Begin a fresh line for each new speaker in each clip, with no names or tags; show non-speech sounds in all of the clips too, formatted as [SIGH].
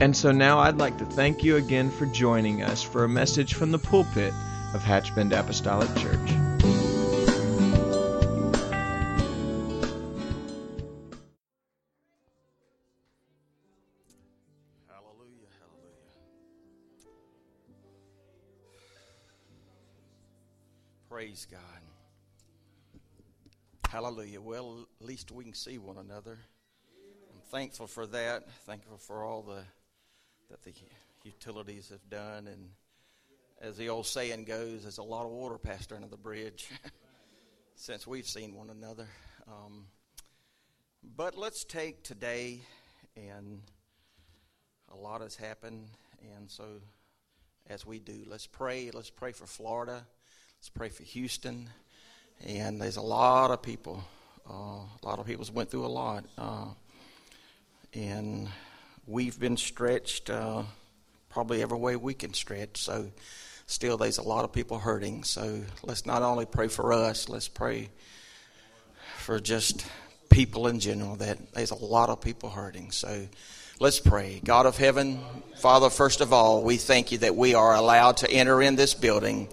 And so now I'd like to thank you again for joining us for a message from the pulpit of Hatchbend Apostolic Church.
Hallelujah, hallelujah. Praise God. Hallelujah. Well, at least we can see one another. I'm thankful for that. Thankful for all the that the utilities have done and as the old saying goes, there's a lot of water passed under the bridge [LAUGHS] since we've seen one another. Um, but let's take today, and a lot has happened, and so as we do, let's pray. Let's pray for Florida. Let's pray for Houston. And there's a lot of people. Uh, a lot of people went through a lot, uh, and we've been stretched uh, probably every way we can stretch. So still there's a lot of people hurting. So let's not only pray for us, let's pray for just people in general that there's a lot of people hurting. So let's pray. God of heaven, Father, first of all, we thank you that we are allowed to enter in this building.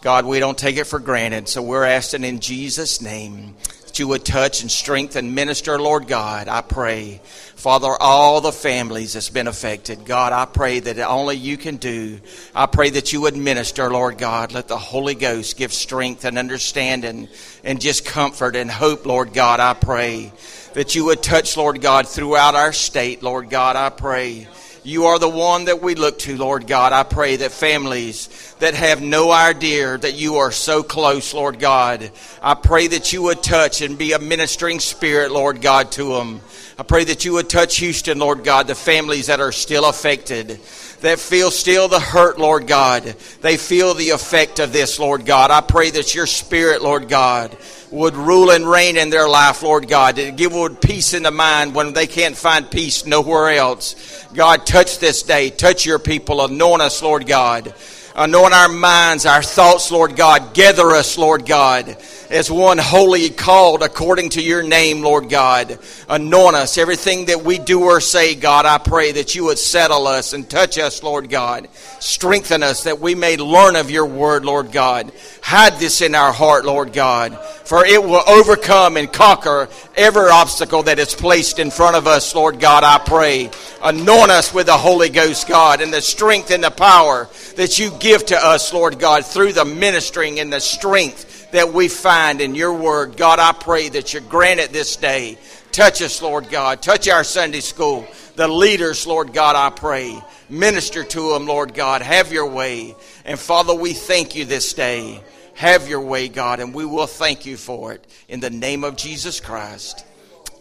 God, we don't take it for granted. So we're asking in Jesus' name that you would touch and strengthen, minister, Lord God. I pray, Father, all the families that's been affected. God, I pray that only you can do. I pray that you would minister, Lord God. Let the Holy Ghost give strength and understanding and just comfort and hope, Lord God. I pray that you would touch, Lord God, throughout our state, Lord God. I pray. You are the one that we look to, Lord God. I pray that families that have no idea that you are so close, Lord God, I pray that you would touch and be a ministering spirit, Lord God, to them. I pray that you would touch Houston, Lord God, the families that are still affected, that feel still the hurt, Lord God. They feel the effect of this, Lord God. I pray that your spirit, Lord God, would rule and reign in their life, Lord God. Give would peace in the mind when they can't find peace nowhere else. God, touch this day. Touch your people. Anoint us, Lord God. Anoint our minds, our thoughts, Lord God. Gather us, Lord God, as one holy called according to your name, Lord God. Anoint us. Everything that we do or say, God, I pray that you would settle us and touch us, Lord God. Strengthen us that we may learn of your word, Lord God. Hide this in our heart, Lord God, for it will overcome and conquer every obstacle that is placed in front of us, Lord God, I pray. Anoint us with the Holy Ghost, God, and the strength and the power that you give to us, Lord God, through the ministering and the strength that we find in your word. God, I pray that you grant it this day. Touch us, Lord God. Touch our Sunday school. The leaders, Lord God, I pray. Minister to them, Lord God. Have your way. And Father, we thank you this day. Have your way, God, and we will thank you for it. In the name of Jesus Christ.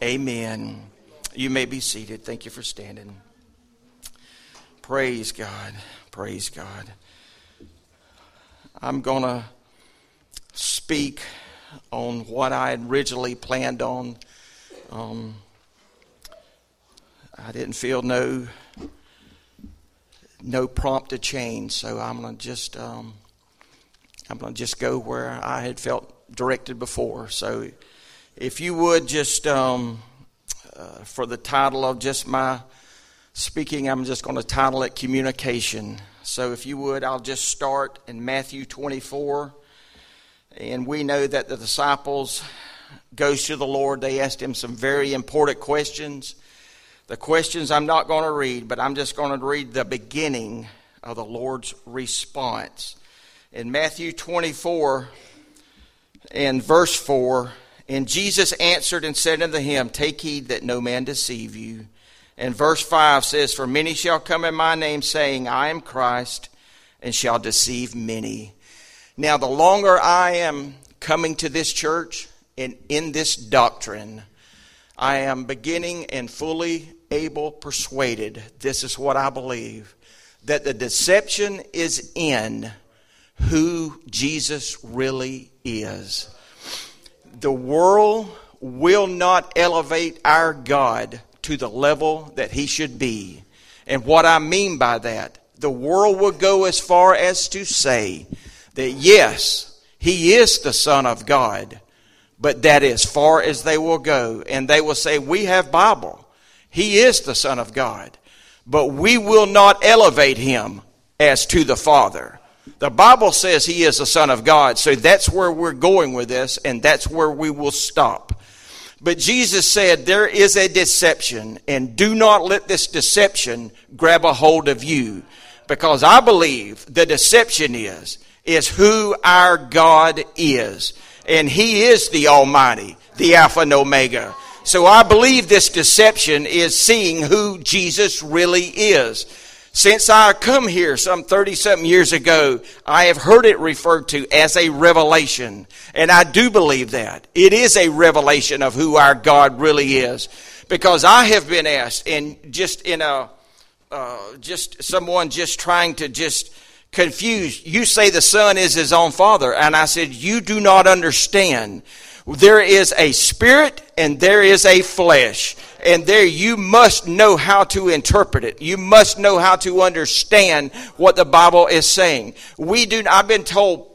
Amen. You may be seated. Thank you for standing. Praise God. Praise God. I'm going to speak on what I had originally planned on. Um, I didn't feel no no prompt to change, so I'm to just um, I'm to just go where I had felt directed before. So, if you would just um, uh, for the title of just my speaking, I'm just going to title it communication. So, if you would, I'll just start in Matthew 24. And we know that the disciples goes to the Lord. They asked him some very important questions. The questions I'm not going to read, but I'm just going to read the beginning of the Lord's response. In Matthew 24 and verse 4, and Jesus answered and said unto him, Take heed that no man deceive you. And verse 5 says, For many shall come in my name, saying, I am Christ, and shall deceive many. Now, the longer I am coming to this church and in this doctrine, I am beginning and fully able persuaded, this is what I believe, that the deception is in who Jesus really is. The world will not elevate our God to the level that he should be. And what I mean by that, the world will go as far as to say that yes, he is the Son of God, but that is far as they will go. And they will say, We have Bible. He is the Son of God. But we will not elevate him as to the Father. The Bible says he is the Son of God, so that's where we're going with this, and that's where we will stop. But Jesus said, There is a deception, and do not let this deception grab a hold of you. Because I believe the deception is, is who our God is. And He is the Almighty, the Alpha and Omega. So I believe this deception is seeing who Jesus really is. Since I come here some 30 something years ago, I have heard it referred to as a revelation. And I do believe that. It is a revelation of who our God really is. Because I have been asked, and just in a, uh, just someone just trying to just confuse, you say the Son is his own Father. And I said, you do not understand. There is a spirit and there is a flesh and there you must know how to interpret it. You must know how to understand what the Bible is saying. We do, I've been told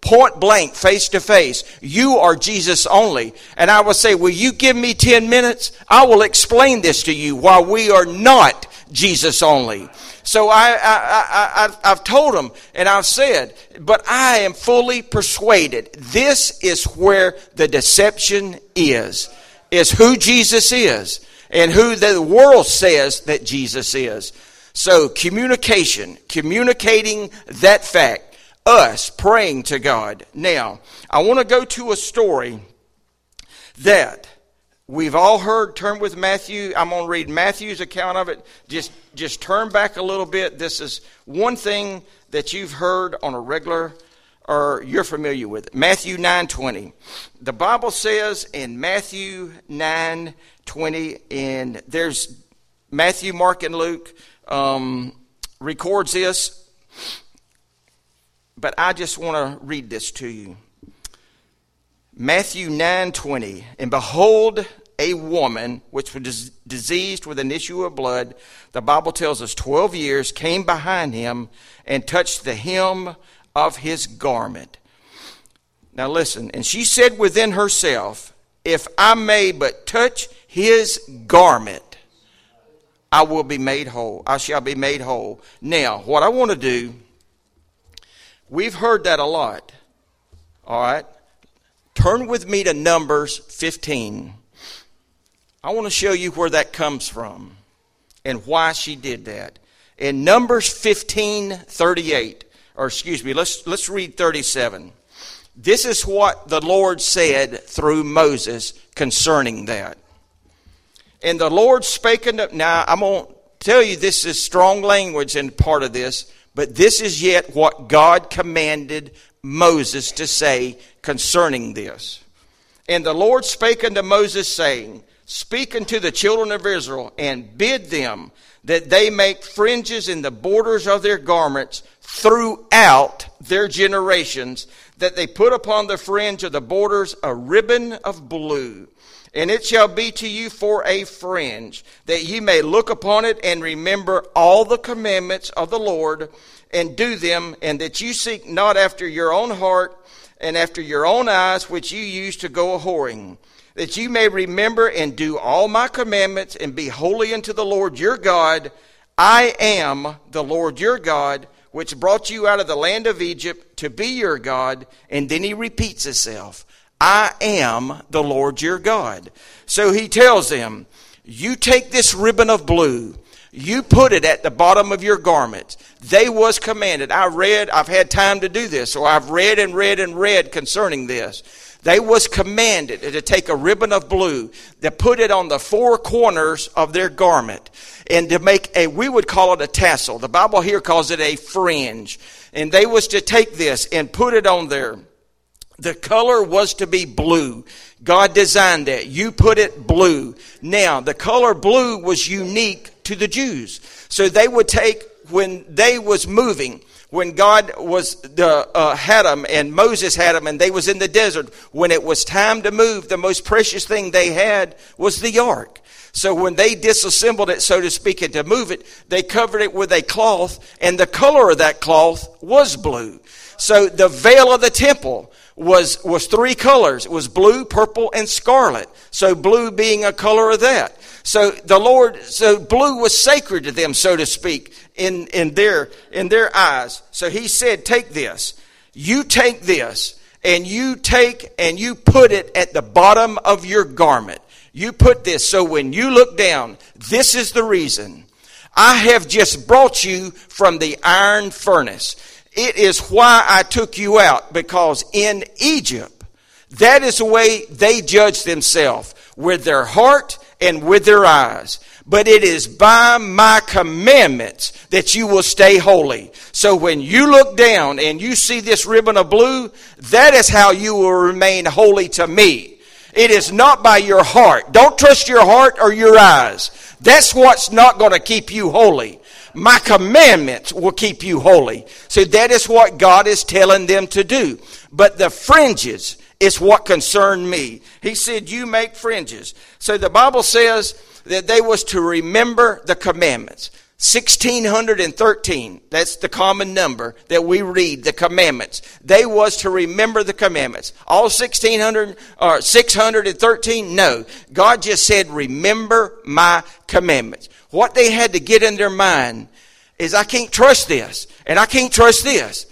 point blank, face to face, you are Jesus only. And I will say, will you give me 10 minutes? I will explain this to you why we are not Jesus only. So I, I, I, have told them and I've said, but I am fully persuaded this is where the deception is is who Jesus is and who the world says that Jesus is. So communication, communicating that fact, us praying to God. Now, I want to go to a story that we've all heard. Turn with Matthew. I'm going to read Matthew's account of it. Just, just turn back a little bit. This is one thing that you've heard on a regular or you're familiar with it. Matthew 9:20. The Bible says in Matthew 9:20, and there's Matthew, Mark, and Luke um, records this, but I just want to read this to you. Matthew 9:20, and behold, a woman which was diseased with an issue of blood, the Bible tells us 12 years, came behind him and touched the hem of his garment. Now listen, and she said within herself, If I may but touch his garment, I will be made whole. I shall be made whole. Now, what I want to do, we've heard that a lot. All right? Turn with me to Numbers 15. I want to show you where that comes from and why she did that. In Numbers 15 38, or excuse me, let's, let's read 37. This is what the Lord said through Moses concerning that. And the Lord spake unto, now I'm going to tell you this is strong language in part of this, but this is yet what God commanded Moses to say concerning this. And the Lord spake unto Moses, saying, Speak unto the children of Israel, and bid them that they make fringes in the borders of their garments throughout their generations, that they put upon the fringe of the borders a ribbon of blue. And it shall be to you for a fringe, that ye may look upon it and remember all the commandments of the Lord and do them, and that you seek not after your own heart and after your own eyes, which you use to go a whoring that you may remember and do all my commandments and be holy unto the Lord your God. I am the Lord your God which brought you out of the land of Egypt to be your God. And then he repeats himself. I am the Lord your God. So he tells them, you take this ribbon of blue, you put it at the bottom of your garment. They was commanded. I read, I've had time to do this, so I've read and read and read concerning this. They was commanded to take a ribbon of blue, to put it on the four corners of their garment, and to make a, we would call it a tassel. The Bible here calls it a fringe. And they was to take this and put it on there. The color was to be blue. God designed that. You put it blue. Now, the color blue was unique to the Jews. So they would take, when they was moving, when God was the, uh, had them and Moses had them and they was in the desert, when it was time to move, the most precious thing they had was the ark. So when they disassembled it, so to speak, and to move it, they covered it with a cloth, and the color of that cloth was blue. So the veil of the temple was, was three colors. It was blue, purple, and scarlet. So blue being a color of that. So the Lord, so blue was sacred to them, so to speak, in, in their, in their eyes. So he said, take this. You take this and you take and you put it at the bottom of your garment. You put this so when you look down, this is the reason. I have just brought you from the iron furnace. It is why I took you out because in Egypt, that is the way they judge themselves with their heart and with their eyes. But it is by my commandments that you will stay holy. So when you look down and you see this ribbon of blue, that is how you will remain holy to me. It is not by your heart. Don't trust your heart or your eyes. That's what's not going to keep you holy. My commandments will keep you holy. So that is what God is telling them to do. But the fringes is what concerned me. He said, you make fringes. So the Bible says that they was to remember the commandments. 1613 that's the common number that we read the commandments they was to remember the commandments all 1600 or uh, 613 no god just said remember my commandments what they had to get in their mind is i can't trust this and i can't trust this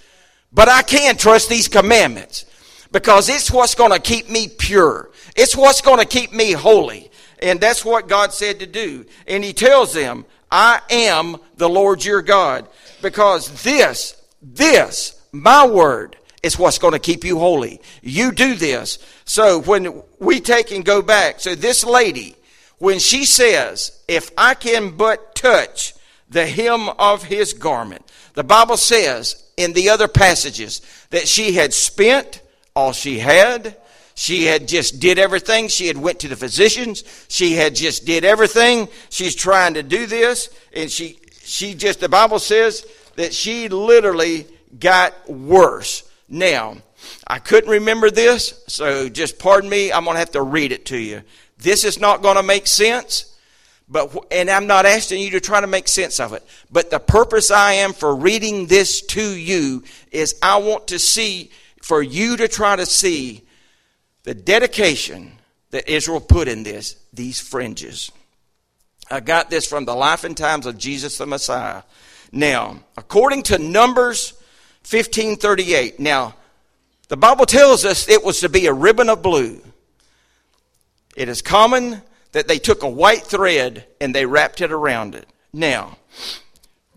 but i can trust these commandments because it's what's going to keep me pure it's what's going to keep me holy and that's what god said to do and he tells them I am the Lord your God. Because this, this, my word, is what's going to keep you holy. You do this. So when we take and go back, so this lady, when she says, if I can but touch the hem of his garment, the Bible says in the other passages that she had spent all she had she had just did everything. She had went to the physicians. She had just did everything. She's trying to do this. And she, she just, the Bible says that she literally got worse. Now, I couldn't remember this, so just pardon me. I'm going to have to read it to you. This is not going to make sense. But, and I'm not asking you to try to make sense of it. But the purpose I am for reading this to you is I want to see, for you to try to see the dedication that Israel put in this, these fringes. I got this from the life and times of Jesus the Messiah. Now, according to Numbers 1538, now, the Bible tells us it was to be a ribbon of blue. It is common that they took a white thread and they wrapped it around it. Now,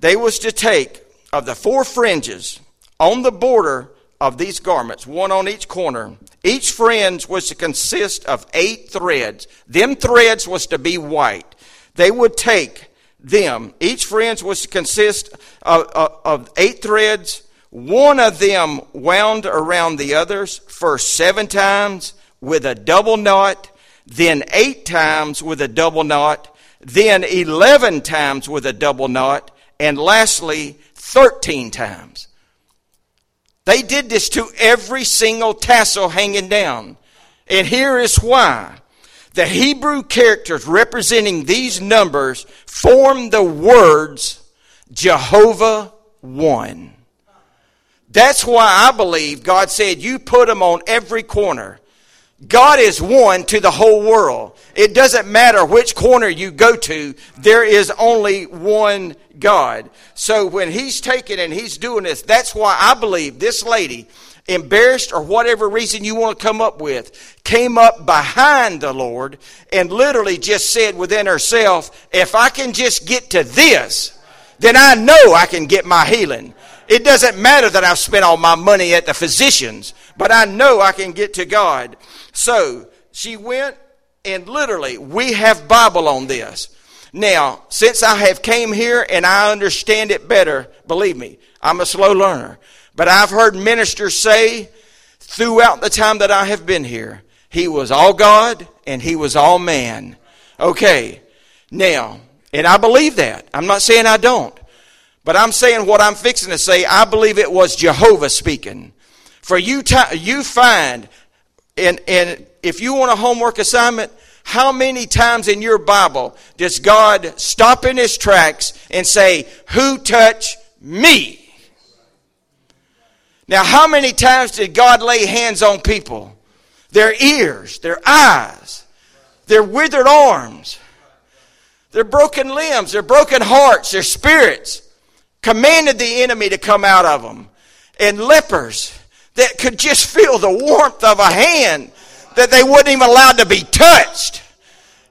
they was to take of the four fringes on the border of these garments, one on each corner. Each fringe was to consist of eight threads. Them threads was to be white. They would take them. Each fringe was to consist of, of, of eight threads. One of them wound around the others, first seven times with a double knot, then eight times with a double knot, then 11 times with a double knot, and lastly, 13 times. They did this to every single tassel hanging down. And here is why. The Hebrew characters representing these numbers form the words Jehovah one. That's why I believe God said, You put them on every corner. God is one to the whole world. It doesn't matter which corner you go to, there is only one God. So when he's taking and he's doing this, that's why I believe this lady, embarrassed or whatever reason you want to come up with, came up behind the Lord and literally just said within herself, if I can just get to this, then I know I can get my healing. It doesn't matter that I've spent all my money at the physicians, but I know I can get to God. So she went and literally we have Bible on this. Now, since I have came here and I understand it better, believe me, I'm a slow learner. But I've heard ministers say throughout the time that I have been here. He was all God and he was all man. Okay. Now, and I believe that. I'm not saying I don't. But I'm saying what I'm fixing to say, I believe it was Jehovah speaking. For you, t- you find, and, and if you want a homework assignment, how many times in your Bible does God stop in his tracks and say, Who touched me? Now, how many times did God lay hands on people? Their ears, their eyes, their withered arms, their broken limbs, their broken hearts, their spirits, commanded the enemy to come out of them. And lepers that could just feel the warmth of a hand that they wouldn't even allowed to be touched.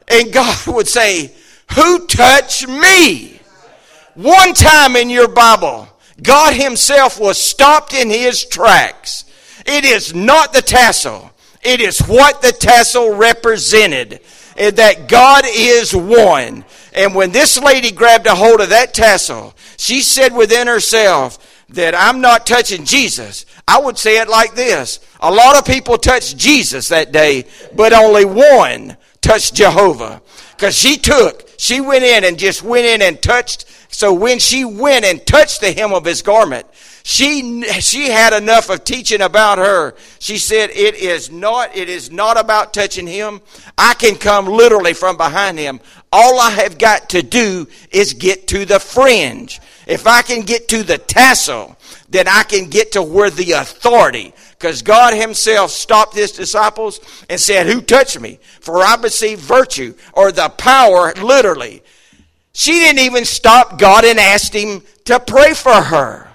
And God would say, Who touched me? One time in your Bible, God Himself was stopped in His tracks. It is not the tassel, it is what the tassel represented. And that God is one. And when this lady grabbed a hold of that tassel, she said within herself that I'm not touching Jesus. I would say it like this A lot of people touched Jesus that day, but only one touched Jehovah. Because she took, she went in and just went in and touched. So when she went and touched the hem of his garment, she she had enough of teaching about her. She said, "It is not. It is not about touching him. I can come literally from behind him. All I have got to do is get to the fringe. If I can get to the tassel, then I can get to where the authority." Because God Himself stopped His disciples and said, Who touched me? For I received virtue or the power, literally. She didn't even stop God and asked Him to pray for her.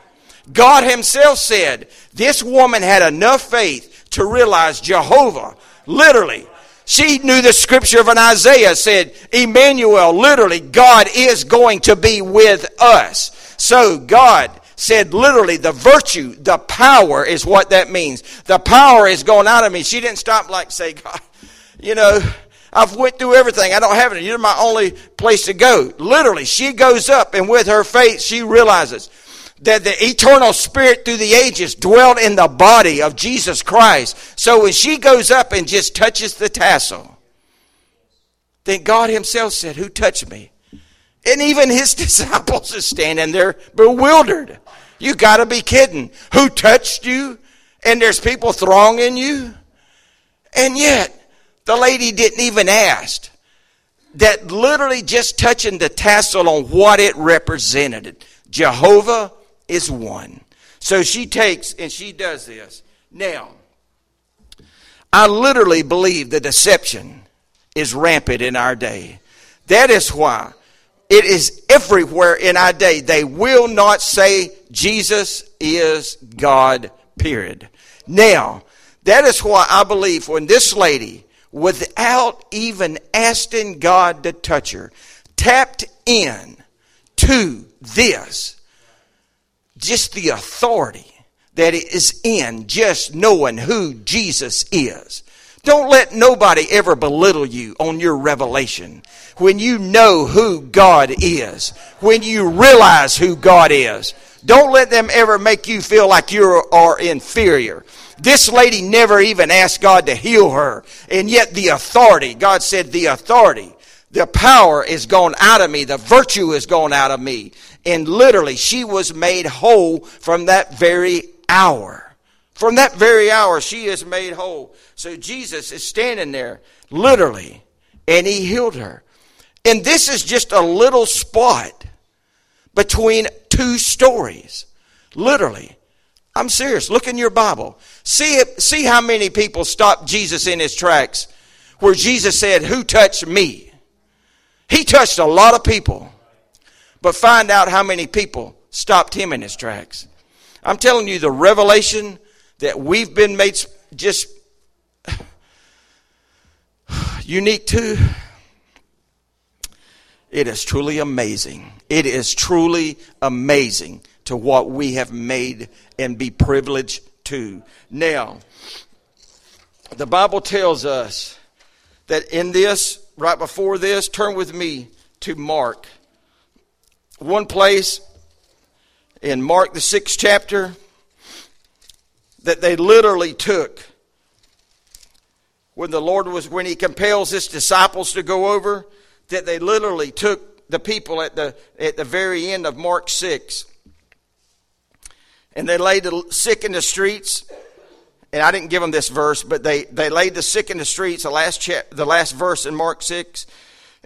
God Himself said, This woman had enough faith to realize Jehovah, literally. She knew the scripture of an Isaiah said, Emmanuel, literally, God is going to be with us. So God said literally the virtue, the power is what that means. The power is going out of me. She didn't stop like say, God, you know, I've went through everything. I don't have it. You're my only place to go. Literally, she goes up and with her faith, she realizes that the eternal spirit through the ages dwelt in the body of Jesus Christ. So when she goes up and just touches the tassel, then God himself said, who touched me? And even his [LAUGHS] disciples are standing there bewildered. You got to be kidding. Who touched you? And there's people thronging you? And yet, the lady didn't even ask. That literally just touching the tassel on what it represented. Jehovah is one. So she takes and she does this. Now, I literally believe the deception is rampant in our day. That is why it is everywhere in our day. They will not say Jesus is God, period. Now, that is why I believe when this lady, without even asking God to touch her, tapped in to this, just the authority that is in just knowing who Jesus is. Don't let nobody ever belittle you on your revelation. When you know who God is, when you realize who God is, don't let them ever make you feel like you are inferior. This lady never even asked God to heal her. And yet the authority, God said the authority, the power is gone out of me. The virtue is gone out of me. And literally she was made whole from that very hour. From that very hour, she is made whole. So Jesus is standing there, literally, and he healed her. And this is just a little spot between two stories. Literally. I'm serious. Look in your Bible. See, it, see how many people stopped Jesus in his tracks where Jesus said, Who touched me? He touched a lot of people. But find out how many people stopped him in his tracks. I'm telling you, the revelation that we've been made just [SIGHS] unique to, it is truly amazing. It is truly amazing to what we have made and be privileged to. Now, the Bible tells us that in this, right before this, turn with me to Mark. One place in Mark, the sixth chapter, that they literally took when the Lord was, when He compels His disciples to go over, that they literally took the people at the, at the very end of Mark 6 and they laid the sick in the streets. And I didn't give them this verse, but they, they laid the sick in the streets, the last, cha- the last verse in Mark 6.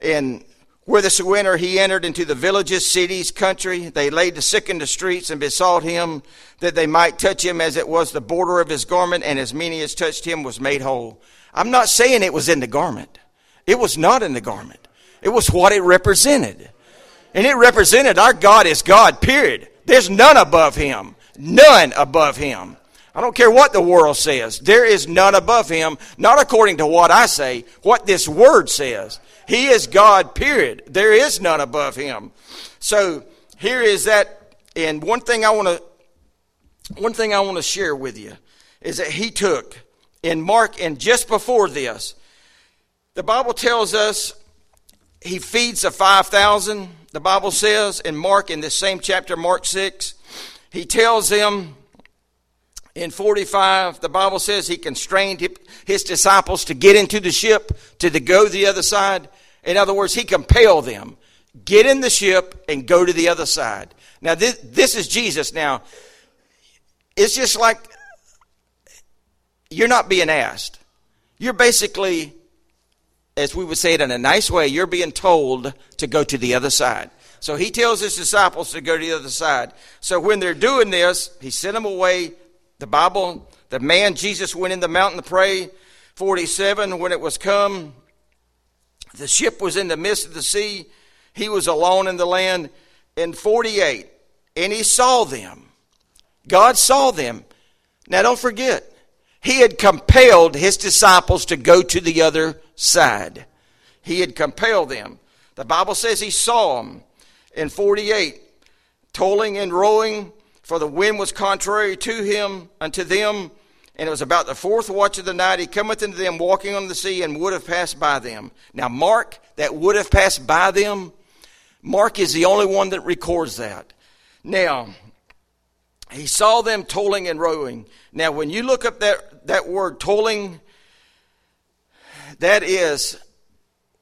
And whithersoever he entered into the villages, cities, country, they laid the sick in the streets and besought him that they might touch him as it was the border of his garment, and as many as touched him was made whole. I'm not saying it was in the garment. It was not in the garment. It was what it represented. And it represented our God is God, period. There's none above him. None above him. I don't care what the world says. There is none above him, not according to what I say, what this word says. He is God, period. There is none above him. So here is that, and one thing I want to one thing I want to share with you is that he took in Mark, and just before this, the Bible tells us he feeds the 5,000. The Bible says in Mark, in this same chapter, Mark 6, he tells them in 45, the Bible says he constrained his disciples to get into the ship, to go the other side. In other words, he compelled them, get in the ship and go to the other side. Now, this, this is Jesus. Now, it's just like you're not being asked. You're basically, as we would say it in a nice way, you're being told to go to the other side. So he tells his disciples to go to the other side. So when they're doing this, he sent them away. The Bible, the man Jesus went in the mountain to pray. 47, when it was come, the ship was in the midst of the sea. He was alone in the land. In 48, and he saw them. God saw them. Now don't forget, he had compelled his disciples to go to the other side. He had compelled them. The Bible says he saw them in 48, tolling and rowing, for the wind was contrary to him, unto them. And it was about the fourth watch of the night. He cometh unto them walking on the sea and would have passed by them. Now, Mark, that would have passed by them, Mark is the only one that records that. Now, he saw them tolling and rowing. Now, when you look up that, that word tolling, that is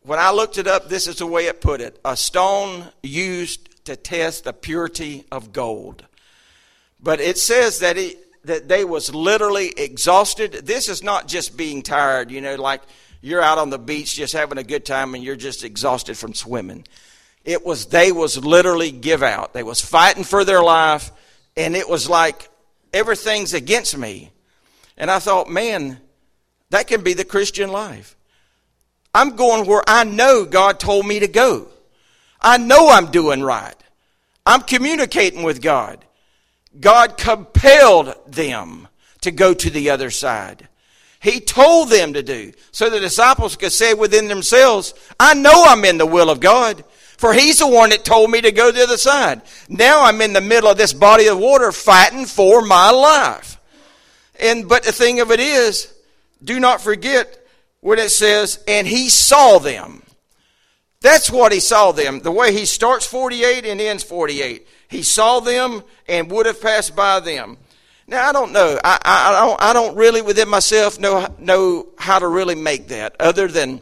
when I looked it up, this is the way it put it a stone used to test the purity of gold. But it says that, he, that they was literally exhausted. This is not just being tired, you know, like you're out on the beach just having a good time and you're just exhausted from swimming. It was they was literally give out. They was fighting for their life and it was like everything's against me. And I thought, man, that can be the Christian life. I'm going where I know God told me to go. I know I'm doing right. I'm communicating with God. God compelled them to go to the other side. He told them to do. So the disciples could say within themselves, I know I'm in the will of God. For he's the one that told me to go the other side. Now I'm in the middle of this body of water fighting for my life. And, but the thing of it is, do not forget, when it says, and he saw them. That's what he saw them. The way he starts 48 and ends 48. He saw them and would have passed by them. Now I don't know. I, I, I, don't. I don't really within myself know know how to really make that. Other than,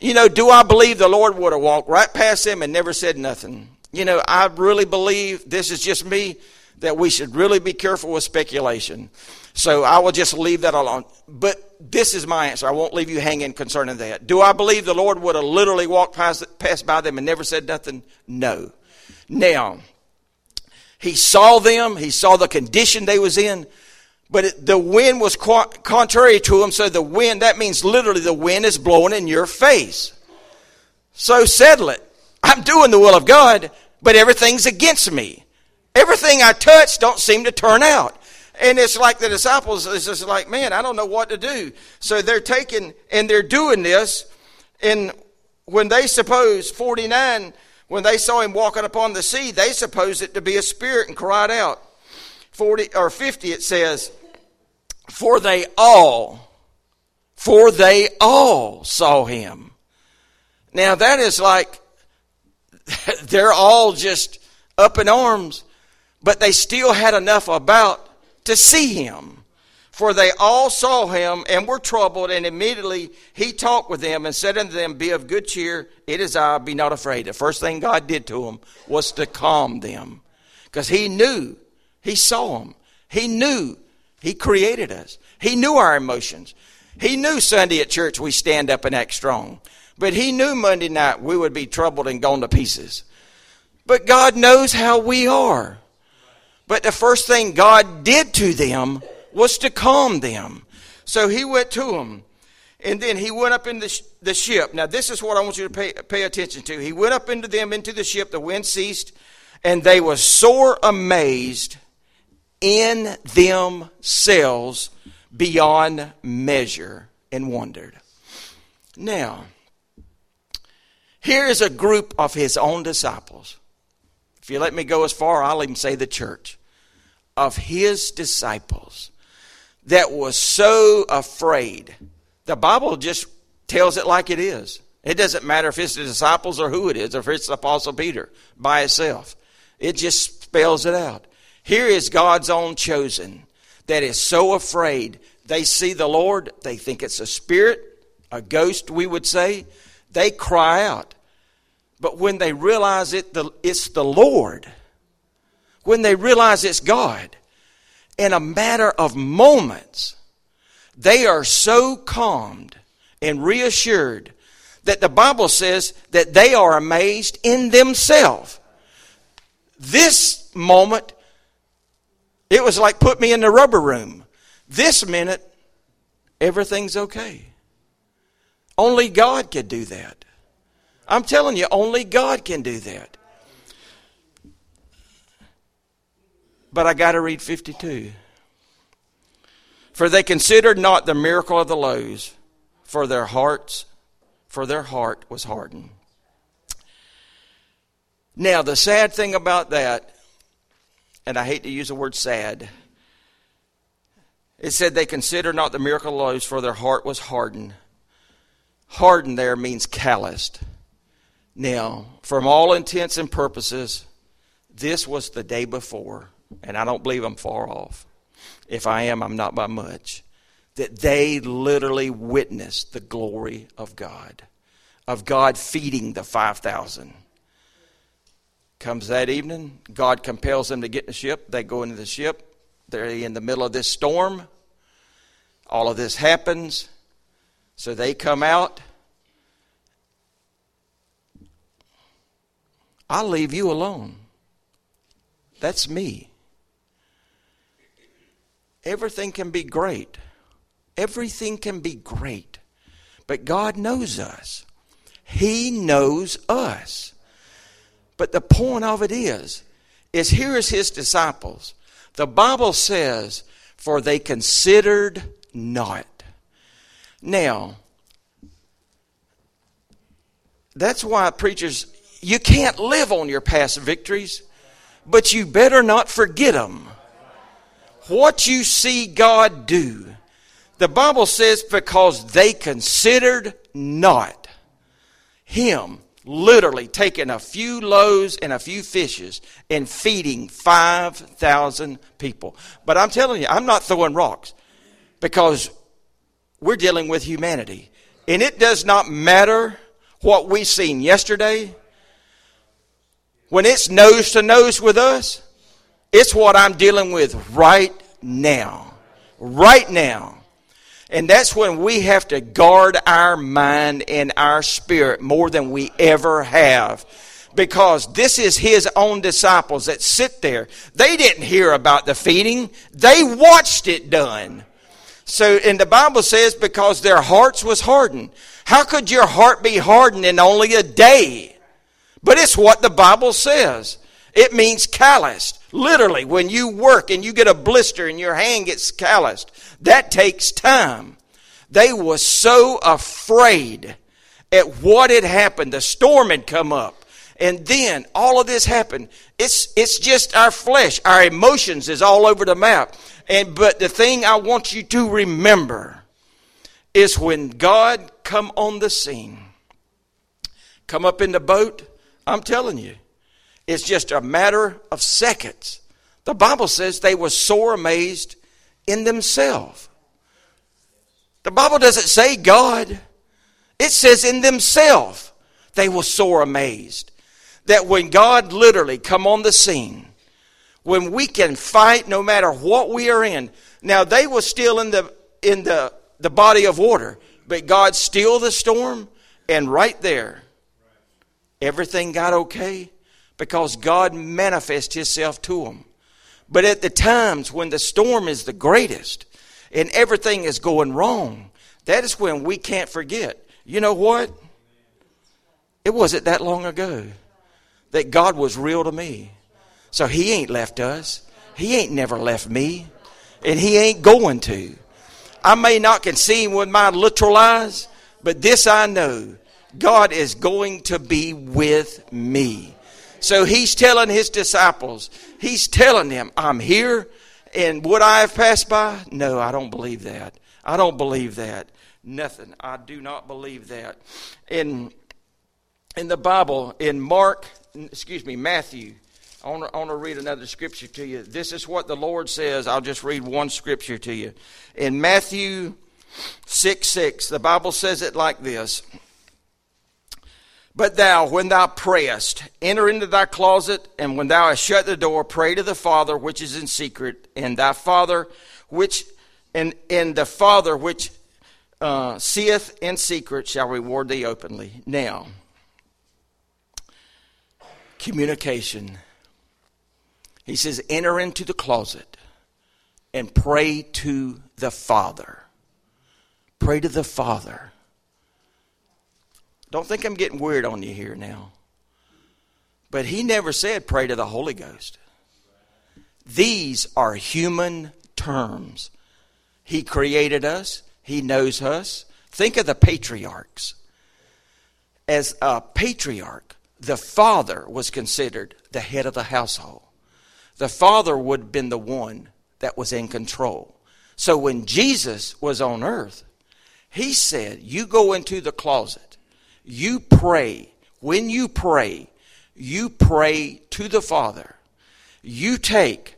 you know, do I believe the Lord would have walked right past them and never said nothing? You know, I really believe this is just me that we should really be careful with speculation. So I will just leave that alone. But this is my answer. I won't leave you hanging concerning that. Do I believe the Lord would have literally walked past, past by them and never said nothing? No. Now, he saw them. He saw the condition they was in. But it, the wind was qu- contrary to him. So the wind, that means literally the wind is blowing in your face. So settle it. I'm doing the will of God, but everything's against me. Everything I touch don't seem to turn out. And it's like the disciples, it's just like, man, I don't know what to do. So they're taking and they're doing this. And when they suppose, 49, when they saw him walking upon the sea, they supposed it to be a spirit and cried out. 40 or 50, it says, For they all, for they all saw him. Now that is like, [LAUGHS] they're all just up in arms, but they still had enough about to see him. For they all saw him and were troubled, and immediately he talked with them and said unto them, Be of good cheer, it is I, be not afraid. The first thing God did to them was to calm them. Because he knew, he saw them, he knew he created us, he knew our emotions. He knew Sunday at church we stand up and act strong. But he knew Monday night we would be troubled and gone to pieces. But God knows how we are. But the first thing God did to them was to calm them. So he went to them. And then he went up into the ship. Now, this is what I want you to pay, pay attention to. He went up into them into the ship. The wind ceased, and they were sore amazed in themselves beyond measure and wondered. Now, here is a group of his own disciples. If you let me go as far, I'll even say the church of his disciples that was so afraid. The Bible just tells it like it is. It doesn't matter if it's the disciples or who it is, or if it's the Apostle Peter by itself. It just spells it out. Here is God's own chosen that is so afraid. They see the Lord, they think it's a spirit, a ghost, we would say. They cry out. But when they realize it, it's the Lord, when they realize it's God, in a matter of moments, they are so calmed and reassured that the Bible says that they are amazed in themselves. This moment, it was like put me in the rubber room. This minute, everything's okay. Only God could do that. I'm telling you, only God can do that. But I got to read 52. For they considered not the miracle of the loaves, for their hearts, for their heart was hardened. Now, the sad thing about that, and I hate to use the word sad, it said they considered not the miracle of the loaves, for their heart was hardened. Hardened there means calloused. Now, from all intents and purposes, this was the day before and I don't believe I'm far off. If I am, I'm not by much. That they literally witnessed the glory of God, of God feeding the 5,000. Comes that evening, God compels them to get in the ship. They go into the ship. They're in the middle of this storm. All of this happens. So they come out. I'll leave you alone. That's me. Everything can be great. Everything can be great. But God knows us. He knows us. But the point of it is, is here is his disciples. The Bible says, for they considered not. Now, that's why preachers, you can't live on your past victories, but you better not forget them what you see God do. The Bible says, because they considered not Him literally taking a few loaves and a few fishes and feeding 5,000 people. But I'm telling you, I'm not throwing rocks because we're dealing with humanity. And it does not matter what we seen yesterday. When it's nose to nose with us, it's what I'm dealing with right now. Right now. And that's when we have to guard our mind and our spirit more than we ever have. Because this is his own disciples that sit there. They didn't hear about the feeding, they watched it done. So, and the Bible says because their hearts was hardened. How could your heart be hardened in only a day? But it's what the Bible says. It means calloused. Literally, when you work and you get a blister and your hand gets calloused, that takes time. They were so afraid at what had happened. The storm had come up. And then all of this happened. It's, it's just our flesh. Our emotions is all over the map. And, but the thing I want you to remember is when God come on the scene, come up in the boat, I'm telling you, it's just a matter of seconds. The Bible says they were sore amazed in themselves. The Bible doesn't say God. It says in themselves they were sore amazed. That when God literally come on the scene, when we can fight no matter what we are in. Now they were still in the in the, the body of water, but God still the storm, and right there, everything got okay because God manifests Himself to them. But at the times when the storm is the greatest and everything is going wrong, that is when we can't forget. You know what? It wasn't that long ago that God was real to me. So He ain't left us. He ain't never left me. And He ain't going to. I may not can see Him with my literal eyes, but this I know God is going to be with me. So He's telling His disciples, He's telling them, I'm here. And would I have passed by? No, I don't believe that. I don't believe that. Nothing. I do not believe that. In in the Bible, in Mark, excuse me, Matthew, I want, to, I want to read another scripture to you. This is what the Lord says. I'll just read one scripture to you. In Matthew 6 6, the Bible says it like this But thou, when thou prayest, enter into thy closet, and when thou hast shut the door, pray to the Father which is in secret, and thy Father which, and, and the Father which uh, seeth in secret shall reward thee openly. Now, communication. He says, enter into the closet and pray to the Father. Pray to the Father. Don't think I'm getting weird on you here now. But he never said pray to the Holy Ghost. These are human terms. He created us, He knows us. Think of the patriarchs. As a patriarch, the father was considered the head of the household the father would have been the one that was in control. So when Jesus was on earth, he said, You go into the closet, you pray. When you pray, you pray to the Father. You take,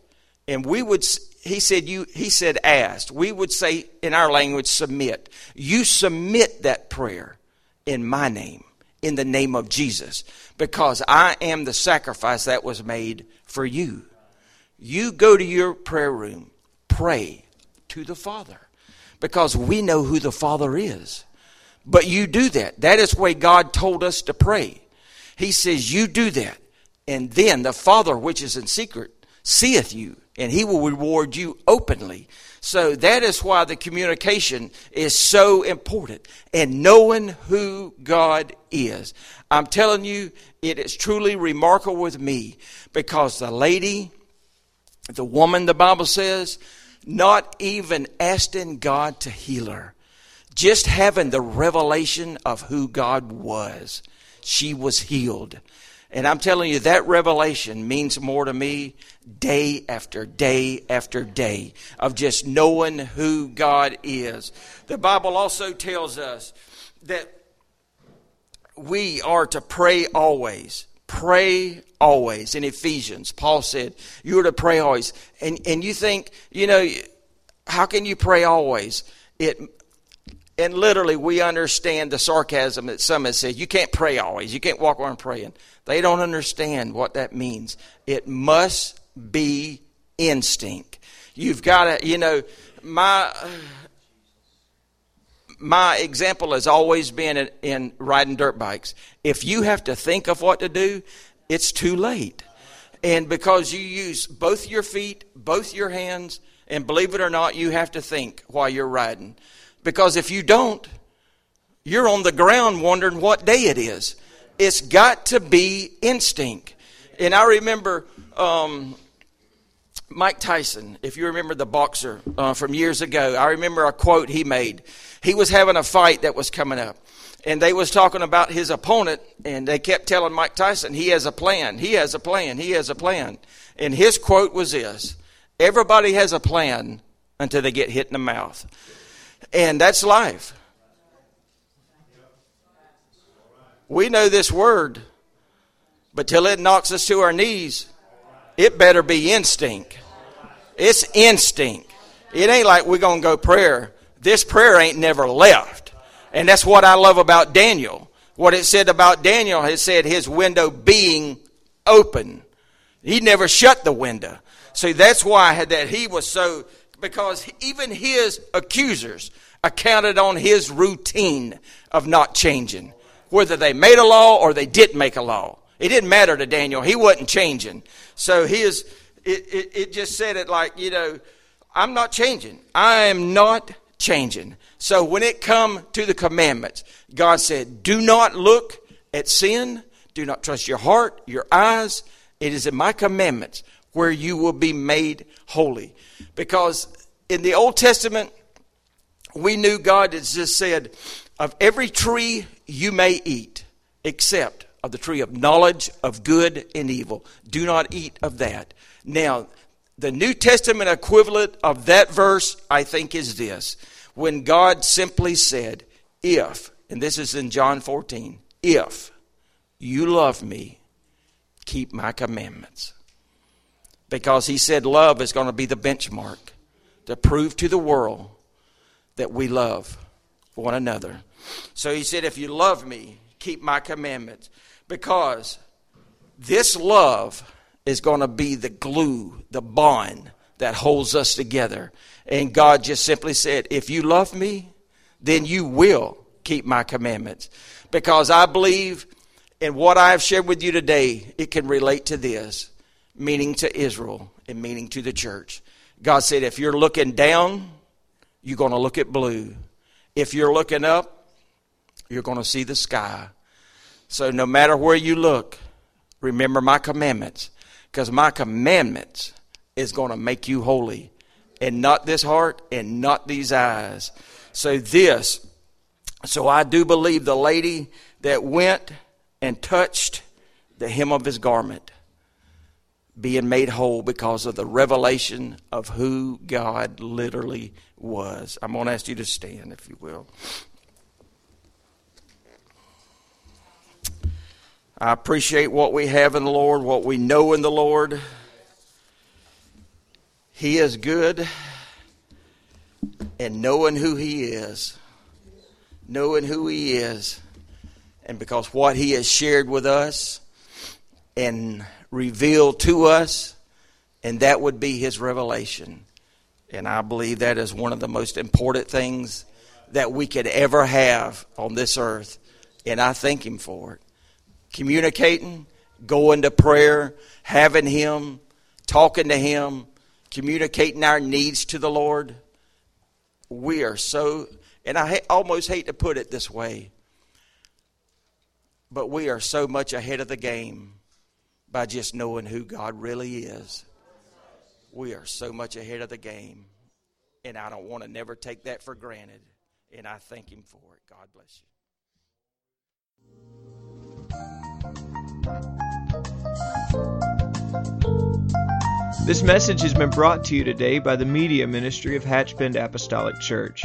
and we would, he said, you, he said, asked. We would say in our language, submit. You submit that prayer in my name, in the name of Jesus, because I am the sacrifice that was made for you. You go to your prayer room, pray to the Father because we know who the Father is. But you do that. That is the way God told us to pray. He says, You do that. And then the Father, which is in secret, seeth you, and he will reward you openly. So that is why the communication is so important and knowing who God is. I'm telling you, it is truly remarkable with me because the lady the woman, the Bible says, not even asking God to heal her, just having the revelation of who God was, she was healed. And I'm telling you, that revelation means more to me day after day after day of just knowing who God is. The Bible also tells us that we are to pray always. Pray always. In Ephesians, Paul said, You are to pray always. And, and you think, you know, how can you pray always? It, and literally, we understand the sarcasm that some have said. You can't pray always. You can't walk around praying. They don't understand what that means. It must be instinct. You've got to, you know, my my example has always been in, in, riding dirt bikes. If you have to think of what to do, it's too late. And because you use both your feet, both your hands, and believe it or not, you have to think while you're riding. Because if you don't, you're on the ground wondering what day it is. It's got to be instinct. And I remember um, Mike Tyson, if you remember the boxer uh, from years ago, I remember a quote he made. He was having a fight that was coming up and they was talking about his opponent and they kept telling Mike Tyson he has a plan he has a plan he has a plan and his quote was this everybody has a plan until they get hit in the mouth and that's life we know this word but till it knocks us to our knees it better be instinct it's instinct It ain't like we're going to go prayer. This prayer ain't never left. And that's what I love about Daniel. What it said about Daniel, it said his window being open. He never shut the window. See, that's why had that he was so, because even his accusers accounted on his routine of not changing. Whether they made a law or they didn't make a law. It didn't matter to Daniel. He wasn't changing. So his, it, it, it just said it like, you know, I'm not changing. I am not changing. So when it come to the commandments, God said, do not look at sin. Do not trust your heart, your eyes. It is in my commandments where you will be made holy. Because in the Old Testament, we knew God had just said, of every tree you may eat, except of the tree of knowledge of good and evil. Do not eat of that. Now, the New Testament equivalent of that verse, I think, is this. When God simply said, If, and this is in John 14, if you love me, keep my commandments. Because he said love is going to be the benchmark to prove to the world that we love one another. So he said, If you love me, keep my commandments. Because this love is going to be the glue, the bond that holds us together. And God just simply said, If you love me, then you will keep my commandments. Because I believe in what I have shared with you today, it can relate to this, meaning to Israel and meaning to the church. God said, If you're looking down, you're going to look at blue. If you're looking up, you're going to see the sky. So no matter where you look, remember my commandments, because my commandments is going to make you holy, and not this heart and not these eyes. So this, so I do believe the lady that went and touched the hem of his garment being made whole because of the revelation of who God literally was. I'm going to ask you to stand, if you will. I appreciate what we have in the Lord, what we know in the Lord. He is good, and knowing who He is, knowing who He is, and because what He has shared with us and revealed to us, and that would be His revelation. And I believe that is one of the most important things that we could ever have on this earth. And I thank Him for it. Communicating, going to prayer, having Him, talking to Him, communicating our needs to the Lord. We are so, and I almost hate to put it this way, but we are so much ahead of the game by just knowing who God really is. We are so much ahead of the game. And I don't want to never take that for granted. And I thank Him for it. God bless
you. This message has been brought to you today by the Media Ministry of Hatchbend Apostolic Church.